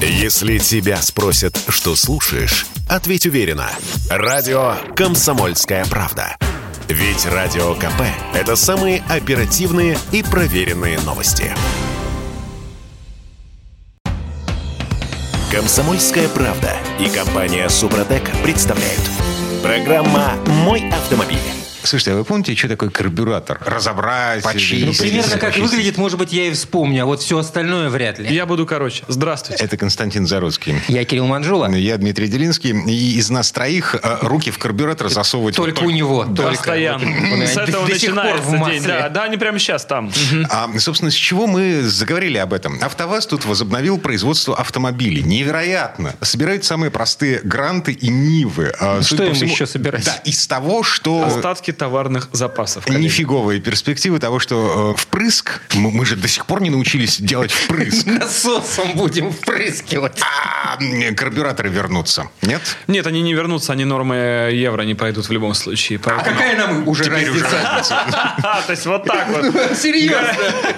Если тебя спросят, что слушаешь, ответь уверенно. Радио «Комсомольская правда». Ведь Радио КП – это самые оперативные и проверенные новости. «Комсомольская правда» и компания «Супротек» представляют. Программа «Мой автомобиль». Слушайте, а вы помните, что такое карбюратор? Разобрать, почистить. Ну, примерно как выглядит, может быть, я и вспомню, а вот все остальное вряд ли. Я буду короче. Здравствуйте. Это Константин Заруцкий. Я Кирилл Манжула. Я Дмитрий Делинский. И из нас троих э, руки в карбюратор засовывать... Только у него. Только. Постоянно. С этого начинается день. Да, они прямо сейчас там. А, собственно, с чего мы заговорили об этом? АвтоВАЗ тут возобновил производство автомобилей. Невероятно. Собирают самые простые гранты и Нивы. А, что им еще собирать? Да, из того, что... Остатки товарных запасов. Коллеги. Нифиговые перспективы того, что э, впрыск, мы, мы же до сих пор не научились делать впрыск. Насосом будем впрыскивать. А карбюраторы вернутся, нет? Нет, они не вернутся, они нормы евро не пойдут в любом случае. А какая нам уже разница? То есть вот так вот. Серьезно?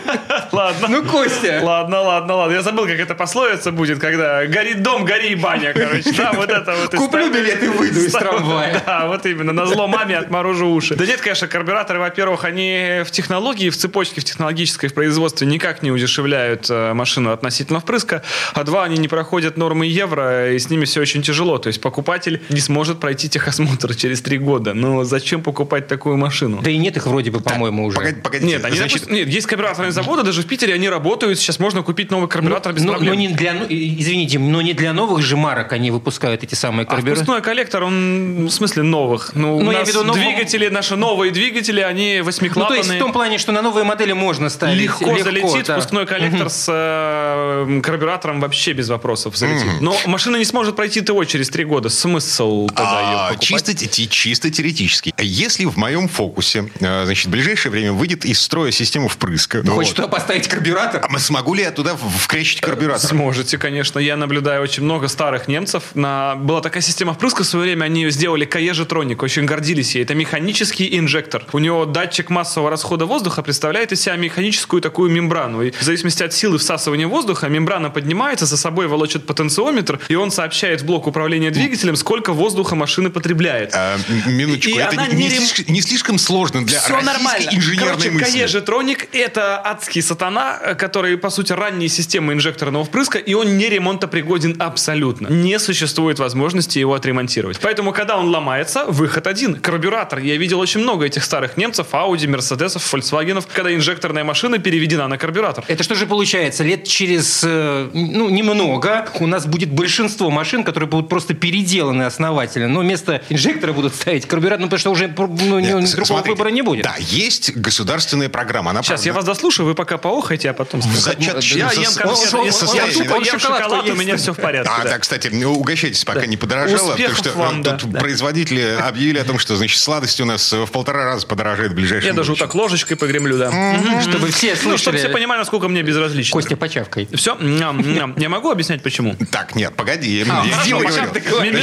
Ладно. Ну, Костя. Ладно, ладно, ладно. Я забыл, как это пословица будет, когда горит дом, гори баня, короче. Да, вот это вот. Куплю билет и выйду из трамвая. Да, вот именно. На зло маме отморожу уши. Да нет, конечно, карбюраторы, во-первых, они в технологии, в цепочке, в технологической, в производстве никак не удешевляют э, машину относительно впрыска. А два, они не проходят нормы евро, и с ними все очень тяжело. То есть покупатель не сможет пройти техосмотр через три года. Но зачем покупать такую машину? Да и нет их вроде бы, по-моему, уже. Погоди, погодите, нет, они, значит... допустим, нет, есть карбюраторные заводы, даже в Питере они работают. Сейчас можно купить новый карбюратор ну, без но, проблем. Но не для, ну, извините, но не для новых же марок они выпускают эти самые карбюраторы. А впускной коллектор, он в смысле новых. Ну, Ну, у нас виду двигатели, наши новые двигатели, они Ну, то восьмиклапанные. есть в том плане, что на новые модели можно ставить. Легко, залетит, да. впускной коллектор с э, карбюратором вообще без вопросов залетит. Но машина не сможет пройти ТО через три года. Смысл тогда А, ее покупать? чисто, чисто теоретически. Если в моем фокусе, э, значит, в ближайшее время выйдет из строя система впрыска, вот, Хочешь туда поставить карбюратор? а мы- смогу ли я туда в- вкрещить карбюратор? Сможете, конечно. Я наблюдаю очень много старых немцев. На... Была такая система впрыска в свое время. Они ее сделали Каежетроник. Очень гордились ей. Это механический инжектор. У него датчик массового расхода воздуха представляет из себя механическую такую мембрану. И в зависимости от силы всасывания воздуха, мембрана поднимается, за собой волочит потенциометр, и он сообщает в блок управления двигателем, сколько воздуха машина потребляет. А, минуточку, И это она не, рем- слишком, не слишком сложно для Все нормально. инженерной Короче, мысли. Каежетроник — это адский сатана, э, который, по сути, ранняя система инжекторного впрыска, и он не ремонтопригоден абсолютно. Не существует возможности его отремонтировать. Поэтому, когда он ломается, выход один — карбюратор. Я видел очень много этих старых немцев, Audi, Мерседесов, Volkswagen, когда инжекторная машина переведена на карбюратор. Это что же получается? Лет через, э, ну, немного у нас будет большинство машин, которые будут просто переделаны основательно. Но вместо инжектора будут ставить карбюратор, ну, потому что уже ну, Нет, другого смотрите, выбора не будет. Да, есть государственная программа. Она, Сейчас я правда, вас дослушаю, вы пока поохайте, а потом... Я ем конфеты, он- я я ем шоколад, у меня все в порядке. А, да. кстати, ну, угощайтесь, пока не подорожало. Успехов потому что вам, э, да, тут производители объявили о том, что значит сладость у нас э, в полтора раза подорожает в ближайшем Я даже вот так ложечкой погремлю, да. Чтобы все Ну, чтобы слышали. все понимали, насколько мне безразлично. Костя почавкой. Все? Я могу объяснять, почему? Так, нет, погоди. я- А,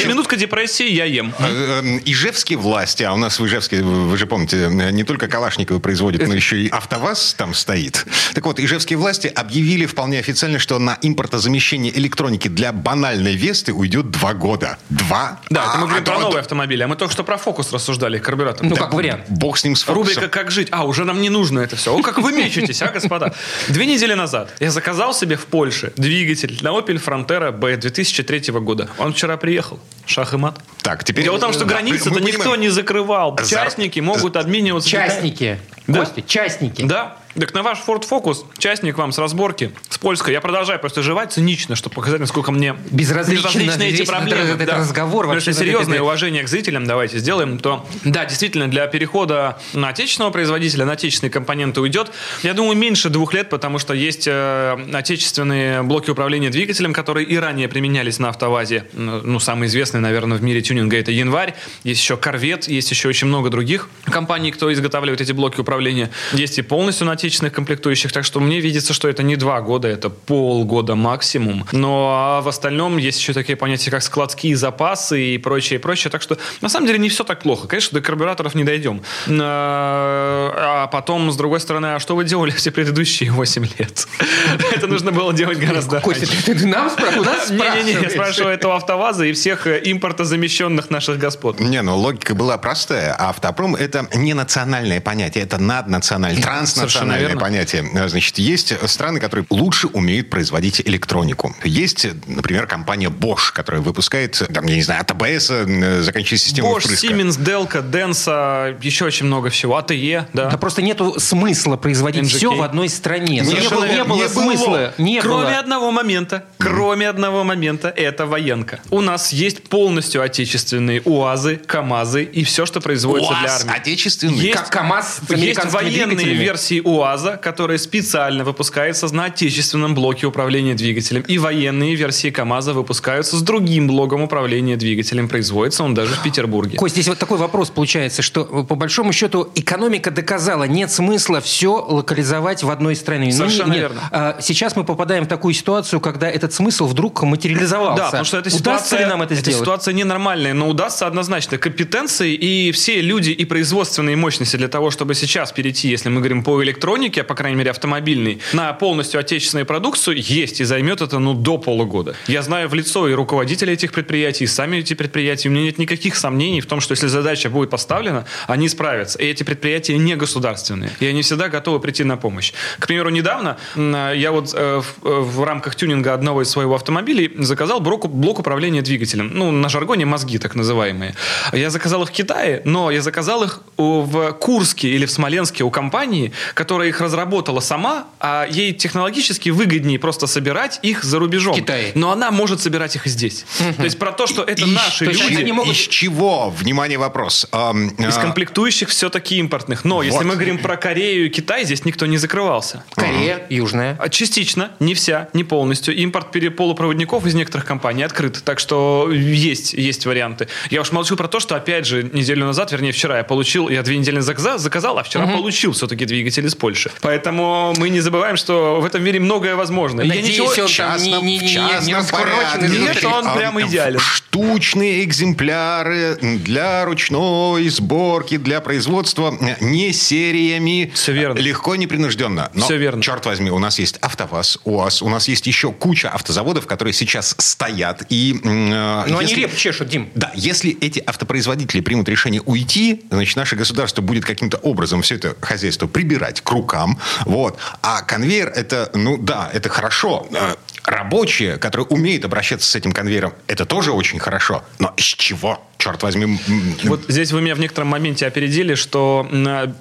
Минутка депрессии, я ем. Э, э, Ижевские власти, а у нас в Ижевске, вы же помните, не только Калашникова производят, но еще и АвтоВАЗ там стоит. Так вот, ижевские власти объявили вполне официально, что на импортозамещение электроники для банальной Весты уйдет два года. Два? Да, это мы А, говорим а про новые автомобили, а мы только что про фокус рассуждали, карбюратор. Ну, Да. как вариант. Бог с ним с фокусом. Рубрика «Как жить». А, уже нам не нужно это все. О, как вы мечетесь, а, господа. Две недели назад я заказал себе в Польше двигатель на Opel Frontera B 2003 года. Он вчера приехал. Шах и мат. Так, теперь... Дело в том, что Да, границы-то никто не закрывал. За- Частники могут обмениваться... Частники. Да. Костя, частники. Да. Так на ваш Ford Focus частник вам с разборки, с польской. Я продолжаю просто жевать цинично, чтобы показать, насколько мне безразличны эти проблемы. этот- этот разговор Но Если серьезное это- уважение к зрителям давайте сделаем, то да, действительно, для перехода на отечественного производителя, на отечественные компоненты уйдет, я думаю, меньше двух лет, потому что есть э, отечественные блоки управления двигателем, которые и ранее применялись на автовазе. Ну, самый известный, наверное, в мире тюнинга это Январь. Есть еще Корвет, есть еще очень много других компаний, кто изготавливает эти блоки управления. Есть и полностью на отечественных комплектующих, так что мне видится, что это не два года, это полгода максимум. Но а в остальном есть еще такие понятия, как складские запасы и прочее, прочее. Так что на самом деле не все так плохо. Конечно, до карбюраторов не дойдем. А потом, с другой стороны, а что вы делали все предыдущие 8 лет? Это нужно было делать гораздо Костя, ты нам спрашиваешь? Не-не-не, я спрашиваю этого АвтоВАЗа и всех э, импортозамещенных наших господ. Не, ну логика была простая. Автопром – это не национальное понятие, это наднациональное, транснациональное понятие. Значит, есть страны, которые лучше умеют производить электронику. Есть, например, компания Bosch, которая выпускает, там, я не знаю, от АБС, э, заканчивая систему Bosch, впрыска. Siemens, Delco, Denso, еще очень много всего. АТЕ, да. Да просто нету смысла производить NGK. все в одной стране. Не, не, было, не было не смысла. Не кроме было. одного момента. Кроме одного момента. Это военка. У нас есть полностью отечественные УАЗы, КАМАЗы и все, что производится УАЗ для армии. отечественный? Есть, как КАМАЗ Есть военные версии УАЗа, которые специально выпускаются на отечественном блоке управления двигателем. И военные версии КАМАЗа выпускаются с другим блоком управления двигателем. Производится он даже в Петербурге. Кость, здесь вот такой вопрос получается, что по большому счету экономика доказала, нет смысла все локализовать в одной стране. Ну, Совершенно нет. верно. А, сейчас мы попадаем в такую ситуацию, когда этот смысл вдруг материализовался. Да, потому что эта ситуация, ли нам это сделать? ситуация ненормальная, но удастся однозначно. Компетенции и все люди и производственные мощности для того, чтобы сейчас перейти, если мы говорим по электронике, а по крайней мере автомобильной, на полностью отечественную продукцию, есть. И займет это ну до полугода. Я знаю в лицо и руководителей этих предприятий, и сами эти предприятия. У меня нет никаких сомнений в том, что если задача будет поставлена, они справятся. И эти предприятия не государственные. И они всегда готовы прийти на помощь. К примеру, недавно я вот э, в, в рамках тюнинга одного из своего автомобиля заказал блок управления двигателем. Ну, на жаргоне мозги так называемые. Я заказал их в Китае, но я заказал их в Курске или в Смоленске у компании, которая их разработала сама, а ей технологически выгоднее просто собирать их за рубежом. Китае. Но она может собирать их здесь. То есть про то, что это из, наши люди. Они могут... Из чего? Внимание, вопрос. Эм, из комплектующих все-таки импортных. Но вот. если мы говорим про Корею и Китай, здесь никто не закрывался. Корея, uh южная. А частично, не вся, не полностью. Импорт полупроводников из некоторых компаний открыт. Так что есть, есть варианты. Я уж молчу про то, что, опять же, неделю назад, вернее, вчера я получил, я две недели заказал, а вчера uh получил все-таки двигатель из Польши. Поэтому мы не забываем, что в этом мире многое возможно. Надеюсь, я ничего... он частном, не, не, не, не, не раскурочен. Нет, он прямо идеален. Штучные экземпляры для ручной сборки, для производства не сериями. Все верно. Легко, непринужденно. Но, Все верно. черт возьми, у нас есть АвтоВАЗ, УАЗ, у нас есть еще куча автозаводов, которые сейчас стоят. И, э, Но если, они реп чешут, Дим. Да, если эти автопроизводители примут решение уйти, значит, наше государство будет каким-то образом все это хозяйство прибирать к рукам. Вот. А конвейер это, ну да, это хорошо. Э, рабочие, которые умеют обращаться с этим конвейером, это тоже очень хорошо. Но из чего? Черт возьми. Вот здесь вы меня в некотором моменте опередили, что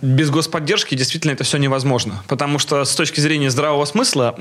без господдержки действительно это все невозможно. Потому что с точки зрения здравого смысла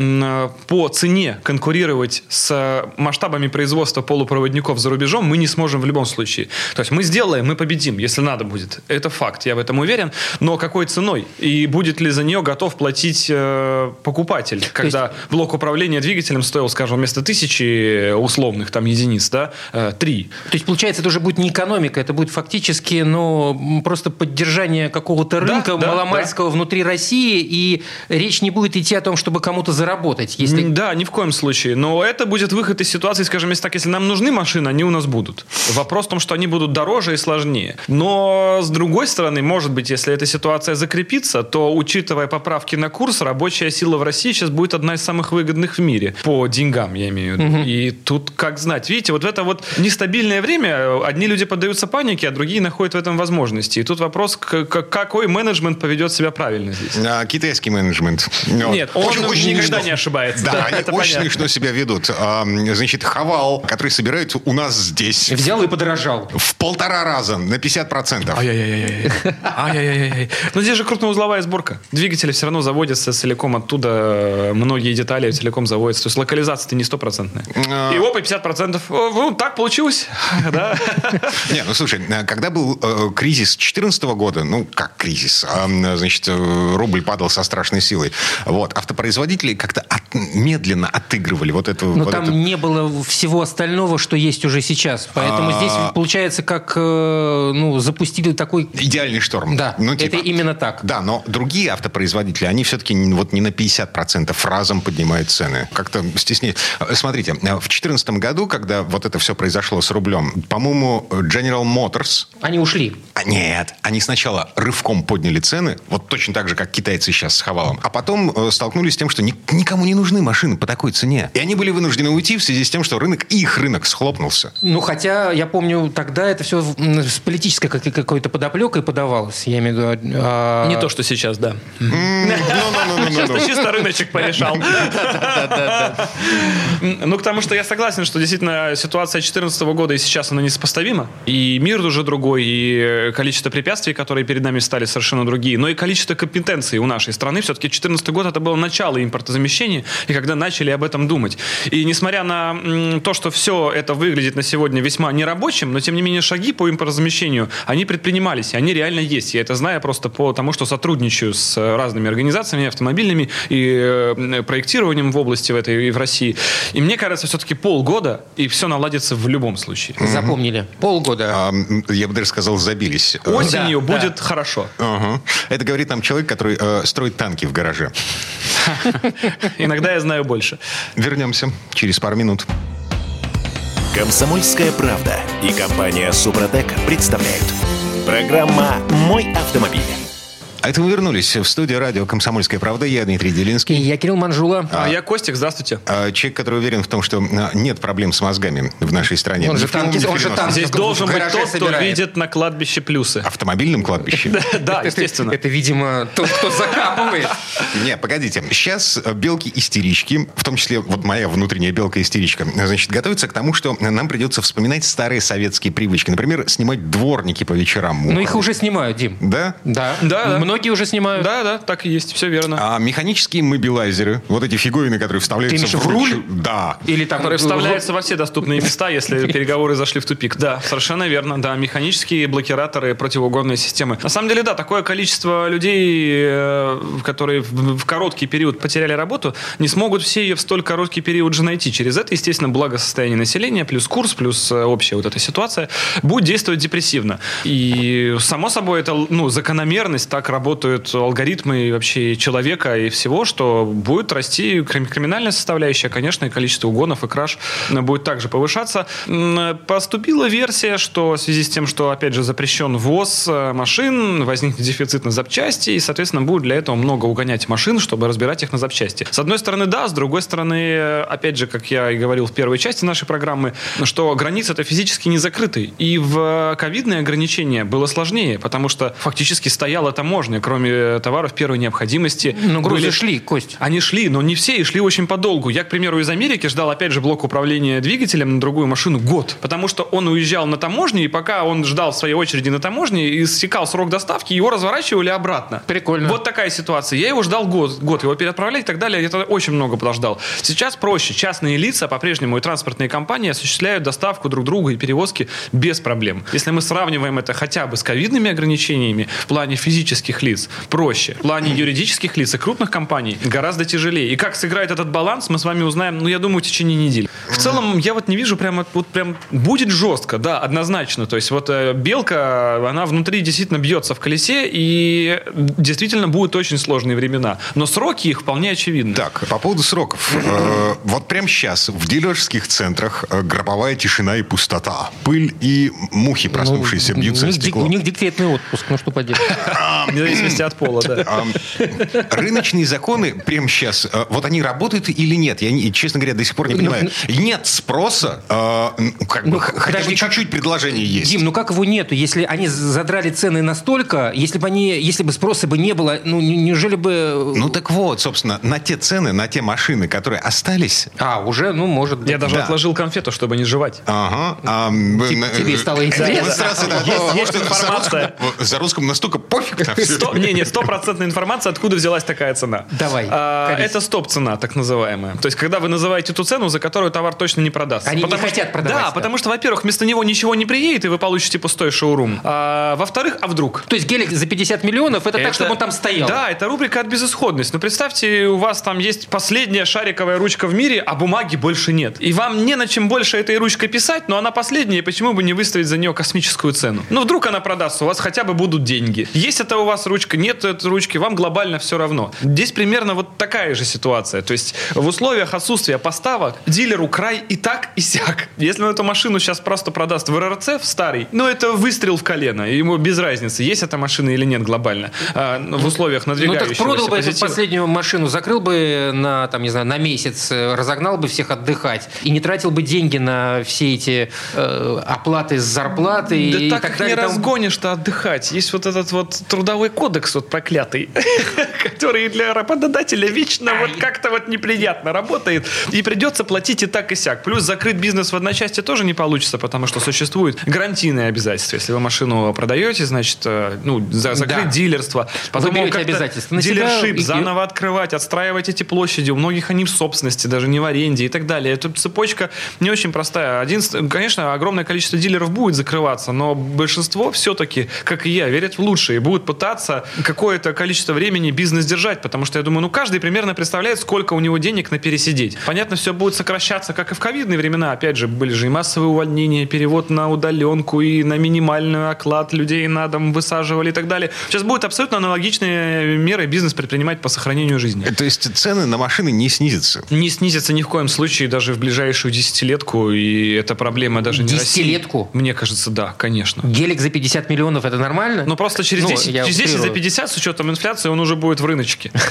по цене конкурировать с масштабами производства полупроводников за рубежом мы не сможем в любом случае. То есть мы сделаем, мы победим, если надо будет. Это факт, я в этом уверен. Но какой ценой? И будет ли за нее готов платить э, покупатель, когда есть... блок управления двигателем стоил, скажем, вместо тысячи условных там единиц, да, э, три. То есть, получается, это уже будет не экономика, это будет фактически ну, просто поддержание какого-то рынка да, маломальского да. внутри России, и речь не будет идти о том, чтобы кому-то заработать. Если... Да, ни в коем случае. Но это будет выход из ситуации, скажем, если так, если нам нужны машины, они у нас будут. Вопрос в том, что они будут дороже и сложнее. Но, с другой стороны, может быть, если эта ситуация закрепится, то, учитывая поправки на курс, рабочая сила в России сейчас будет одна из самых выгодных в мире. По деньгам, я имею в виду. Угу. И тут, как знать, видите, вот в это вот нестабильное время одни люди поддаются панике, а другие находят в этом возможности. И тут вопрос, какой менеджмент поведет себя правильно здесь? А, китайский менеджмент. Нет, он очень, очень никогда не ошибается. Да, да они это очень понятно. смешно себя ведут. А, значит, Хавал, который собирают у нас здесь. Взял и подорожал. В полтора раза, на 50%. Ай-яй-яй. Ай-яй-яй. Но здесь же крупноузловая сборка. Двигатели все равно заводятся целиком оттуда. Многие детали целиком заводятся. То есть локализация-то не стопроцентная. А. И опа, 50%. Ну, так получилось. Да. Не, ну слушай, э, когда был э, кризис 2014 года, ну как кризис, э, значит, рубль падал со страшной силой, вот, автопроизводители как-то медленно отыгрывали вот эту... Но вот там эту- не было всего остального, что есть уже сейчас. Поэтому А. здесь получается, как э, ну, запустили такой... Идеальный шторм. Да, Ну, типа. это именно так. Да, но другие автопроизводители, они все-таки вот не на 50% разом поднимают цены. Как-то стесняют. Э, Смотрите, э, в 2014 году, когда вот это все произошло с рублем, по-моему, General Motors Они ушли. А нет, они сначала рывком подняли цены, вот точно так же, как китайцы сейчас с Хавалом, а потом столкнулись с тем, что ни- никому не нужны машины по такой цене. И они были вынуждены уйти в связи с тем, что рынок, их рынок схлопнулся. Ну, хотя, я помню, тогда это все с политической как- какой-то подоплекой подавалось. Я имею в виду... а, Не то, что сейчас, да. Ну-ну-ну-ну-ну. Что чисто рыночек порешал. Ну, потому что я согласен, что действительно ситуация 2014 года и сейчас она несопоставима. И мир уже другой, и количество препятствий, которые перед нами стали совершенно другие, но и количество компетенций у нашей страны. Все-таки 2014 год это было начало импортозамещения, и когда начали об этом думать. И несмотря на то, что все это выглядит на сегодня весьма нерабочим, но тем не менее шаги по импортозамещению, они предпринимались, и они реально есть. Я это знаю просто по тому, что сотрудничаю с разными организациями автомобильными и э, проектированием в области в этой и в России. И мне кажется, все-таки полгода, и все наладится в любом случае. Запомнили. Полгода. А, я бы даже сказал, забились. Осенью да. будет хорошо. ага. Это говорит нам человек, который э, строит танки в гараже. Иногда я знаю больше. Вернемся через пару минут. Комсомольская правда и компания Супротек представляют. Программа «Мой автомобиль». А это мы вернулись в студию радио «Комсомольская правда». Я Дмитрий И Делинский. я Кирилл Манжула. А я Костик, здравствуйте. А, Человек, который уверен в том, что а, нет проблем с мозгами в нашей стране. Он же в он же 90-м. танки Здесь должен быть тот, кто собирает. видит на кладбище плюсы. автомобильном кладбище. Да, естественно. Это, видимо, тот, кто закапывает. Не, погодите. Сейчас белки-истерички, в том числе вот моя внутренняя белка-истеричка, значит, готовятся к тому, что нам придется вспоминать старые советские привычки. Например, снимать дворники по вечерам. Ну, их уже снимают, Дим. Да? Да. Да, да. Многие уже снимают. Да, да, так и есть, все верно. А механические мобилайзеры, вот эти фигурины, которые вставляются в руль? Да. Или там... Которые вставляются во все доступные места, если переговоры зашли в тупик. Да, совершенно верно. Да, механические блокираторы, противоугонные системы. На самом деле, да, такое количество людей, э, которые в короткий период потеряли работу, не смогут все ее в столь короткий период же найти. Через это, естественно, благосостояние населения, плюс курс, плюс э, общая вот эта ситуация будет действовать депрессивно. И, само собой, это ну, закономерность, так работают алгоритмы вообще человека и всего, что будет расти крим- криминальная составляющая, конечно, и количество угонов и краж э, будет также повышаться. М, Поступила версия, что в связи с тем, что, опять же, запрещен ввоз э, машин, возникнет дефицит на запчасти, и, соответственно, будет для этого много угонять машин, чтобы разбирать их на запчасти. С одной стороны, да, с другой стороны, э, опять же, как я и говорил в первой части нашей программы, что границы это физически не закрыты. И в ковидные ограничения было сложнее, потому что фактически стояла таможня, кроме товаров первой необходимости. Ну, грузы Были- шли, Кость. они шли, но не все, и шли очень подолгу. Я, к примеру, из Америки ждал, опять же, блок управления двигателем на другую машину год. Потому что он уезжал на таможне, и пока он ждал в своей очереди на таможне, истекал срок доставки, его разворачивали обратно. Прикольно. Вот такая ситуация. Я его ждал год, год его переотправляли и так далее. Я тогда очень много подождал. Сейчас проще. Частные лица по-прежнему и транспортные компании осуществляют доставку друг друга и перевозки без проблем. Если мы сравниваем это хотя бы с ковидными ограничениями в плане физических лиц, проще. В плане юридических лиц и крупных компаний гораздо тяжелее. И как сыграет этот баланс, мы с вами узнаем, ну, я думаю, в течение недели. В целом, я вот не вижу прямо, вот прям будет жестко, да, однозначно. То есть вот э, белка, она внутри действительно бьется в колесе, и действительно будут очень сложные времена. Но сроки их вполне очевидны. Так, по поводу сроков. Э, Вот прямо сейчас в дилерских центрах э, гробовая тишина и пустота. Пыль и мухи, проснувшиеся, Ну, бьются у о них, дек- стекло. у них декретный отпуск, ну что поделать. Зависимости от пола, да. Рыночные законы прямо сейчас, э, вот они работают или нет? Я, не- честно говоря, до сих пор не понимаю. Нет спроса, э, ну, как бы, Ну, хотя бы чуть-чуть предложений есть. Дим, ну как его нету, если они задрали цены настолько, если бы они, если бы спроса бы не было, ну не- неужели бы... Ну так вот, собственно, на те цены, на те машины, которые остались, А, уже, ну может быть. Я даже Да. отложил конфету, чтобы не жевать. Ага. а, Тебе- э, э, стало интересно? Есть- информация. русским- За русским настолько пофиг на все Сто- не, не, стопроцентная информация, откуда взялась такая цена. Давай, А, это стоп-цена, так называемая. То есть, когда вы называете ту цену, за которую товар точно не продастся. Они не Потому хотят что- продавать, Да, да. потому что, во-первых, вместо него ничего не приедет, и вы получите пустой шоурум. А, во-вторых, а вдруг? То есть гелик за 50 миллионов, это, так, чтобы он там стоял. Да, это рубрика от безысходности. Но представьте, у вас там есть последняя шариковая ручка в мире, а бумаги больше нет. И вам не на чем больше этой ручкой писать, но она последняя, почему бы не выставить за нее космическую цену? Ну, вдруг она продастся, у вас хотя бы будут деньги. Есть это у вас ручка, нет этой ручки, вам глобально все равно. Здесь примерно вот такая же ситуация. То есть в условиях отсутствия поставок дилеру край и так, и сяк. Если он эту машину сейчас просто продаст в РРЦ, в старый, ну, это выстрел в колено. Ему без разницы, есть эта машина или нет глобально. А, в условиях Ну надвигающегося так продал бы эту позитива. последнюю машину, закрыл бы на, там, не знаю, на месяц, э, разогнал бы всех отдыхать и не тратил бы деньги на все эти э, оплаты с зарплаты Да и так, так далее. не разгонишь-то отдыхать. Есть вот этот вот трудовой кодекс вот проклятый, который для работодателя вечно вот как-то вот неприятно работает. И придется платить и так, и сяк. Плюс закрыть бизнес в одночасье тоже не получится, потому что существуют гарантийные обязательства. Если вы машину продаете, значит, э, ну, за- закрыть Да. дилерство. Потом берете как-то обязательства на себя Дилершип и- заново открывать, отстраивать эти площади. У многих они в собственности, даже не в аренде и так далее. Эта цепочка не очень простая. Один, конечно, огромное количество дилеров будет закрываться, но большинство все-таки, как и я, верят в лучшее и будут пытаться какое-то количество времени бизнес держать, потому что я думаю, ну каждый примерно представляет, сколько у него денег на пересидеть. Понятно, все будет сокращаться, как и в ковидные времена. Опять же, были же и массовые увольнения, перевод на удаленку и на минимальный оклад людей на дом высаживали и так далее. Сейчас будут абсолютно аналогичные меры бизнес предпринимать по сохранению жизни. То есть цены на машины не снизятся. Не снизится ни в коем случае даже в ближайшую десятилетку, и эта проблема даже не России. Десятилетку? Мне кажется, да, конечно. Гелик за 50 миллионов это нормально? Но просто через Ну, 10, я через 10 за утрирую. 50 с учетом инфляции он уже будет в рыночке.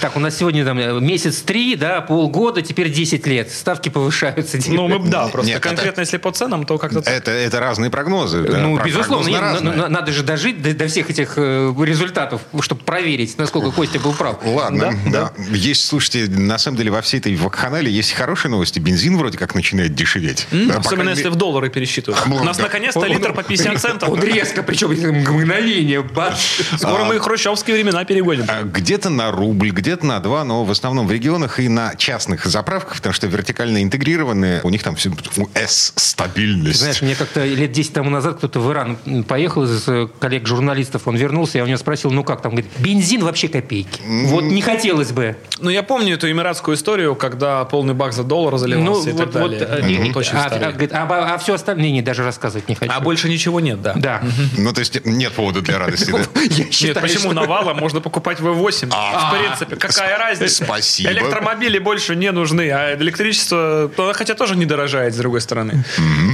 Так, у нас сегодня там э, месяц три, да, полгода, теперь 10 лет. Ставки повышаются. Ну, мы, да, просто конкретно если по ценам, то как-то. Это, это разные прогнозы. Ну, безусловно, разные. но- надо же дожить до, всех этих э, результатов, чтобы проверить, насколько Костя был прав. Ладно, да. Есть, слушайте, на самом деле во всей этой вакханалии есть хорошие новости. Бензин вроде как начинает дешеветь. Особенно если в доллары пересчитывают. Ну, У нас наконец-то литр по 50 центов. Он резко, причем мгновение, бац. Скоро мы хрущевские времена перегоним. А Где-то на рубль, где-то на два, но в основном в регионах и на частных заправках, потому что вертикально интегрированные, у них там все С-стабильность. Знаешь, мне как-то лет 10 тому назад кто-то в Иран поехал из э, коллег-журналистов, он вернулся, я у него спросил, ну как там, говорит, бензин вообще копейки. Вот не хотелось бы. Ну, я помню эту эмиратскую историю, когда полный бак за доллар заливался и так далее. э, вот очень а, а, говорит, а, а все остальное, не, даже рассказывать не хочу. А больше ничего нет, да. Да. Ну, то есть нет повода для радости. да? Я Нет, почему навалом можно покупать V8? А, в принципе, какая разница? спасибо. Электромобили больше не нужны, а электричество, хотя тоже не дорожает, с другой стороны.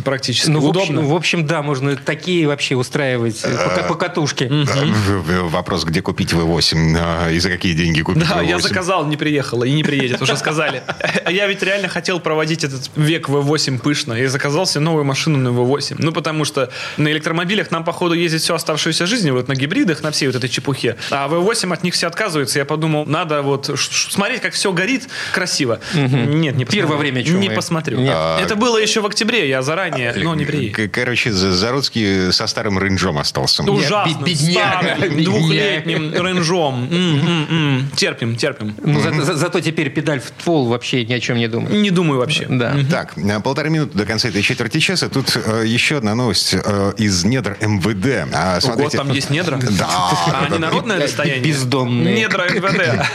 Практически. Ну, в Удобно. в общем, да, можно такие вообще устраивать э, покатушки. Да, в- в- Вопрос, где купить V8 а, и за какие деньги купить Да, V8. я заказал, не приехала и не приедет, уже сказали. А я ведь реально хотел проводить этот век V8 пышно и заказал себе новую машину на V8. Ну, потому что на электромобилях нам, походу, ездить всю оставшуюся жизнь, вот на гибридах, на всей вот этой чепухе. А V8 от них все отказываются. Я подумал, надо вот смотреть, как все горит красиво. Нет, не посмотрю. Первое время чё Не посмотрю. Нет. Это было еще в октябре, я заранее, но не приехал. К- Короче, За- Заруцкий со старым рейнджом остался. Бедняга, старым, двухлетним рейнджом. М, м, м. Терпим, терпим. Ну, за- за- зато теперь педаль в пол вообще ни о чем не думает. Не думаю вообще. Да. Так, полторы минуты до конца этой четверти часа. Тут э, еще одна новость э, из недр МВД. А, смотрите, там есть недра? Да. А они народное достояние? бездомные. Недра МВД.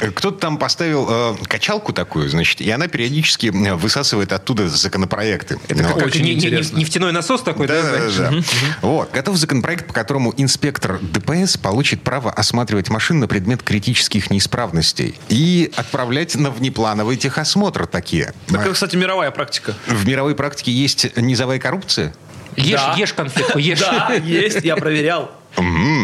Кто-то там поставил э, качалку такую, значит, и она периодически высасывает оттуда законопроекты. Ну, как Очень интересно. нефтяной насос такой, да? Да, да. Вот. Готов законопроект, по которому инспектор ДПС получит право осматривать машины на предмет критических неисправностей и отправлять на внеплановый техосмотр такие. Такая, кстати, мировая практика. В мировой практике есть низовая коррупция. Ешь, Да. ешь конфетку, ешь. Да, есть, я проверял.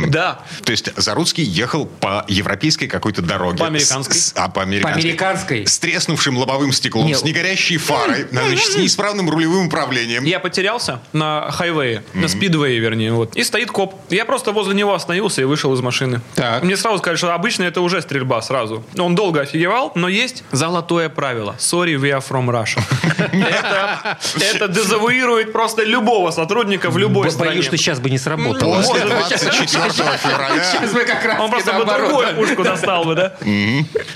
Да. То есть Заруцкий ехал по европейской какой-то дороге. По американской. С- а, по По американской. американской. С треснувшим лобовым стеклом, Не, с негорящей фарой, значит, с неисправным рулевым управлением. Я потерялся на хайвее, на спидвее, вернее, вот. И стоит коп. Я просто возле него остановился и вышел из машины. Так. Мне сразу сказали, что обычно это уже стрельба сразу. Он долго офигевал, но есть золотое правило. Sorry, we are from Russia. Это, дезавуирует просто любого сотрудника в любой Бо- стране. Боюсь, что сейчас бы не сработало. Может После быть, 24 февраля. Сейчас мы как раз Он просто бы другую пушку достал бы, да?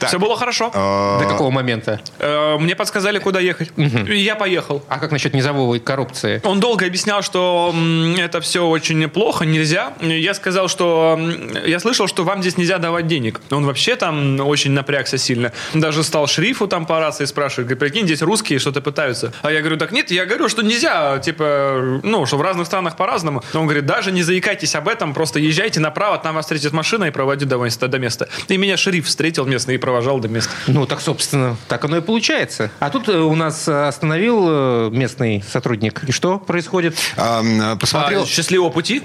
Все было хорошо. До какого момента? Э, Мне подсказали, куда ехать. Я поехал. А как насчет низовой коррупции? Он долго объяснял, что это все очень плохо, нельзя. Я сказал, что я слышал, что вам здесь нельзя давать денег. Он вообще там очень напрягся сильно. Даже стал шрифу там по рации спрашивать. Говорит, прикинь, здесь русские что-то пытаются. А я говорю, так нет, я говорю, что нельзя, типа, ну, что в разных странах по-разному. Но он говорит, даже не заикайтесь об этом, просто езжайте направо, там вас встретит машина и проводит до места. До места. И меня шериф встретил местный и провожал до места. Ну, так, собственно, так оно и получается. А тут э, у нас э, остановил э, местный сотрудник. И что происходит? а, м, А, посмотрел, счастливого пути?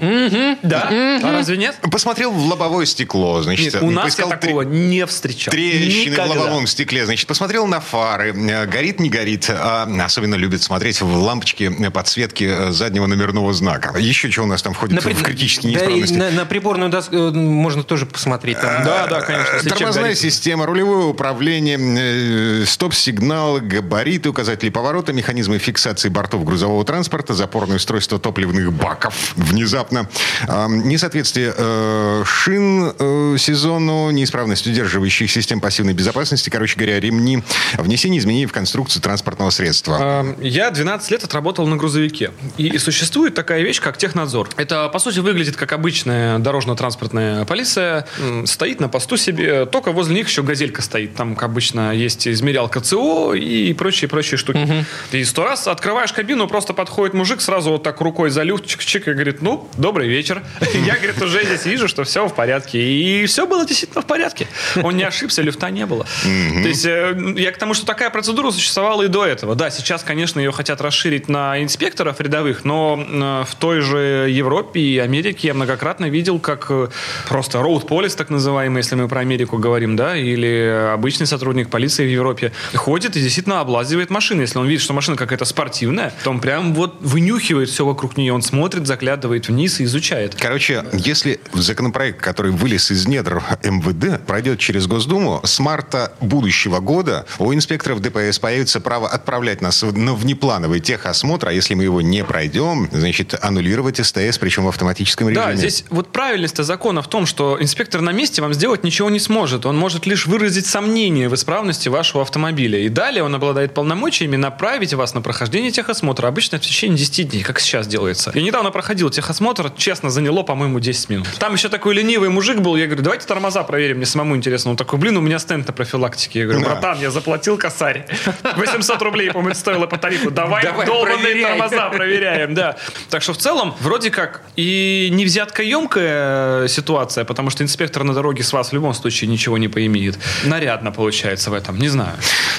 Да. А разве нет? посмотрел в лобовое стекло, значит. Нет, у нас я такого не встречал. Трещины Никогда. в лобовом стекле. Значит, посмотрел на фары. Горит, не горит. А особенно любит смотреть в лампочки подсветки заднего номерного знака. Еще что у нас там входит при- в критические да неисправности? на, на приборную доску э, можно тоже посмотреть. Там. Да, да, конечно. Тормозная горит. система, рулевое управление, э, стоп-сигнал, габариты, указатели поворота, механизмы фиксации бортов грузового транспорта, запорное устройство топливных баков внезапно, а, несоответствие э, шин э, сезону, неисправность удерживающих систем пассивной безопасности, короче говоря, ремни, внесение изменений в конструкцию транспортного средства. А, Я 12 лет отработал на грузовике. И, и существует такая вещь, как технадзор. Это, по сути, выглядит как обычная дорожно-транспортная полиция. Стоит на посту себе, только возле них еще газелька стоит. Там, как обычно, есть измерялка ЦО и прочие-прочие штуки. И сто раз открываешь кабину, просто подходит мужик, сразу вот так рукой за люфт, чик-чик, и говорит, ну, добрый вечер. Я, говорит, уже здесь вижу, что все в порядке. И все было действительно в порядке. Он не ошибся, люфта не было. То есть э, я к тому, что такая процедура существовала и до этого. Да, сейчас, конечно, ее хотят расширить на инспекторов рядовых, но э, в той же Европе и Америке я многократно видел, как э, просто road police, так называемый, если мы про Америку говорим, да, или обычный сотрудник полиции в Европе, ходит и действительно облазивает машины. Если он видит, что машина какая-то спортивная, то он прям вот вынюхивает все вокруг нее, он смотрит, заглядывает вниз и изучает. Короче, если законопроект, который вылез из недр МВД, пройдет через Госдуму, с марта будущего года у инспекторов ДПС появится право отправлять нас на внеплановый техосмотр, а если мы его не пройдем, значит, аннулировать СТС, причем в автоматическом режиме. Да, здесь вот правильность закона в том, что инспектор на месте вам сделать ничего не сможет. Он может лишь выразить сомнение в исправности вашего автомобиля. И далее он обладает полномочиями направить вас на прохождение техосмотра. Обычно в течение 10 дней, как сейчас делается. Я недавно проходил техосмотр, честно, заняло, по-моему, 10 минут. Там еще такой ленивый мужик был. Я говорю, давайте тормоза проверим, мне самому интересно. Он такой, блин, у меня стенд на профилактике. Я говорю, братан, я заплатил косарь. 800 рублей, по-моему, стоило по тарифу. Давай, Давай, долбанные тормоза проверяем, да. Так что в целом, вроде как, и не взяткоемкая ситуация, потому что инспектор на дороге с вас в любом случае ничего не поимеет. Нарядно получается в этом, не знаю.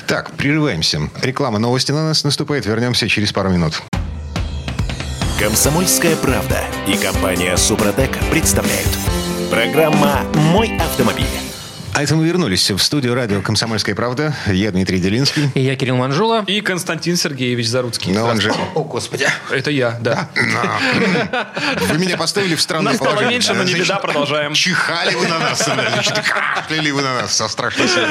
Так, прерываемся. Реклама новости на нас наступает. Вернемся через пару минут. Комсомольская правда и компания Супротек представляют. Программа «Мой автомобиль». А это мы вернулись в студию радио «Комсомольская правда». Я Дмитрий Делинский. И я Кирилл Манжула. И Константин Сергеевич Заруцкий. Но он же... О, Господи. Это я, да. Вы меня поставили в странное Нас стало положение. меньше, но не Значит, беда, продолжаем. Чихали вы на нас, значит, кашляли вы на нас со страшной силой.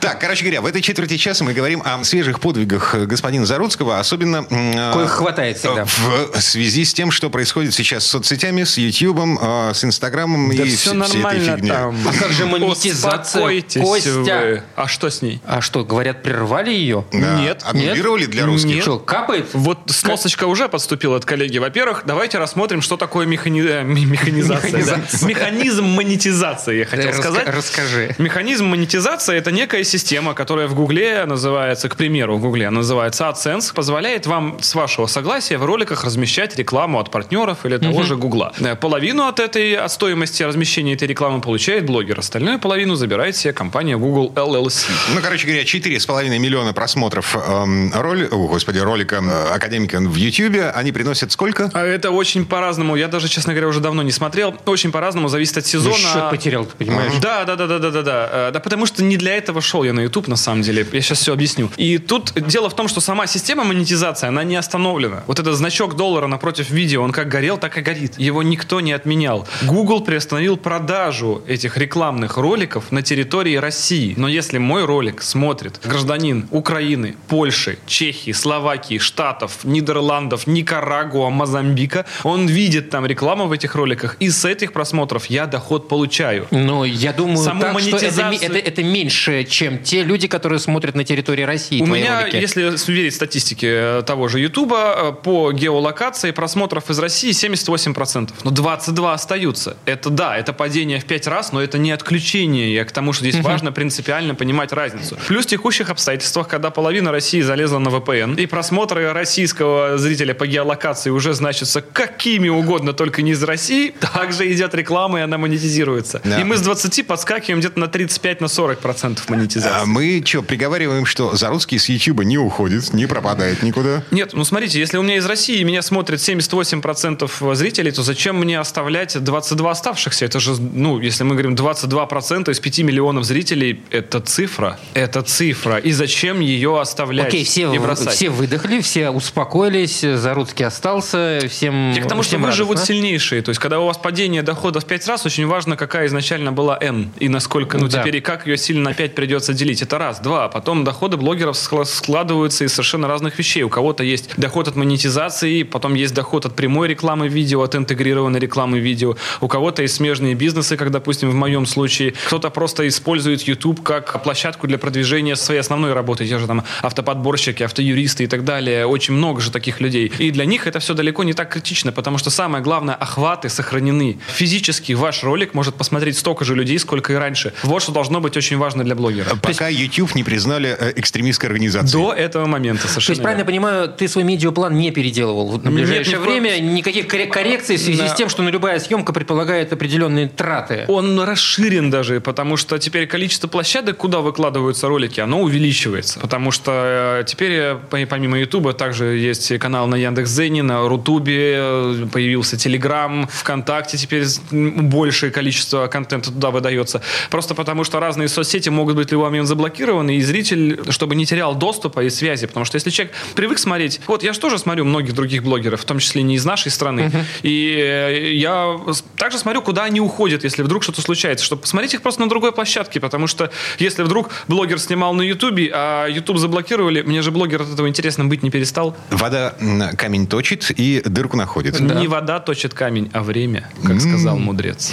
Так, короче говоря, в этой четверти часа мы говорим о свежих подвигах господина Заруцкого, особенно... э, Коих хватает всегда. В связи с тем, что происходит сейчас с соцсетями, с Ютьюбом, э, с Инстаграмом Да и все вс- всей нормально этой фигней. там. А как же монетизация? Успокойтесь Костя. вы. А что с ней? А что, говорят, прервали ее? Да. Нет. Аннулировали для русских? Что, капает? Вот сносочка уже подступила от коллеги. Во-первых, давайте рассмотрим, что такое механи- э, механизация. да. Механизм монетизации, я хотел сказать. Расскажи. Механизм монетизации – это некая система, которая в Гугле называется, к примеру, в Гугле называется AdSense, позволяет вам с вашего согласия в роликах размещать рекламу от партнеров или того же Гугла. Э, Половину от этой от стоимости размещения этой рекламы получает блогер, остальную половину забирает себе компания Google LLC. Ну, короче говоря, 4,5 миллиона просмотров эм, роли, о, господи, ролика э, академика в Ютьюбе. Они приносят сколько? А Это очень по-разному. Я даже, честно говоря, уже давно не смотрел. Очень по-разному, зависит от сезона. Счет потерял, ты понимаешь? Да, да, да, да, да, да, да. Э, Да, потому что не для этого шел я на YouTube, на самом деле. Я сейчас все объясню. И тут дело в том, что сама система монетизации, она не остановлена. Вот этот значок доллара напротив видео, он как горел, так и горит. Его никто не отменял. Google приостановил продажу этих рекламных роликов роликов на территории России. Но если мой ролик смотрит гражданин Украины, Польши, Чехии, Словакии, Штатов, Нидерландов, Никарагуа, Мозамбика, он видит там рекламу в этих роликах, и с этих просмотров я доход получаю. Ну, я думаю, Саму так, что это, монетизацию- это, это меньше, чем те люди, которые смотрят на территории России У меня, ролики. если верить статистике э, того же Ютуба, э, по геолокации просмотров из России 78%. Но 22 остаются. Это да, это падение в 5 раз, но это не отключение. Я к тому, что здесь важно принципиально понимать разницу. Плюс в текущих обстоятельствах, когда половина России залезла на VPN, и просмотры российского зрителя по геолокации уже значатся какими угодно, только не из России, также идет реклама, и она монетизируется. Да. И мы с 20 подскакиваем где-то на 35-40% монетизации. А мы что, приговариваем, что Заруцкий с Ютуба не уходит, не пропадает никуда? Нет, ну смотрите, если у меня из России меня смотрит 78% зрителей, то зачем мне оставлять 22 оставшихся? Это же, ну, если мы говорим 22% из 5 миллионов зрителей, это цифра. Это цифра. И зачем ее оставлять Окей, все, и бросать? все выдохли, все успокоились, Заруцкий остался, всем Я к тому, что всем выживут радостно. сильнейшие. То есть, когда у вас падение дохода в 5 раз, очень важно, какая изначально была N. И насколько, ну, Да. теперь и как ее сильно на 5 придется делить. Это раз. Два. Потом доходы блогеров скла- складываются из совершенно разных вещей. У кого-то есть доход от монетизации, потом есть доход от прямой рекламы видео, от интегрированной рекламы видео. У кого-то есть смежные бизнесы, как, допустим, в моем случае. Кто-то просто использует YouTube как площадку для продвижения своей основной работы. Те же там автоподборщики, автоюристы и так далее. Очень много же таких людей. И для них это все далеко не так критично, потому что самое главное, охваты сохранены. Физически ваш ролик может посмотреть столько же людей, сколько и раньше. Вот что должно быть очень важно для блогера. Пока YouTube не признали э, экстремистской организацией. До этого момента То совершенно. есть, правильно я понимаю, ты свой медиаплан не переделывал на Нет, ближайшее ни в коем- время, никаких корре- коррекций в связи Да. с тем, что ну, любая съемка предполагает определенные траты. Он расширен даже, потому что теперь количество площадок, куда выкладываются ролики, оно увеличивается. Потому что э, теперь, э, по- помимо Ютуба, также есть канал на Яндекс.Зене, на Рутубе, э, появился Телеграм, ВКонтакте теперь большее количество контента туда выдается. Просто потому что разные соцсети могут быть в любой момент заблокированы, и зритель, чтобы не терял доступа и связи. Потому что если человек привык смотреть... Вот я же тоже смотрю многих других блогеров, в том числе не из нашей страны. И э, я также смотрю, куда они уходят, если вдруг что-то случается, чтобы посмотреть их просто на другой площадке. Потому что если вдруг блогер снимал на Ютубе, а Ютуб заблокировали, мне же блогер от этого интересным быть не перестал. Вода камень точит и дырку находит. Не вода точит камень, а время, как сказал мудрец.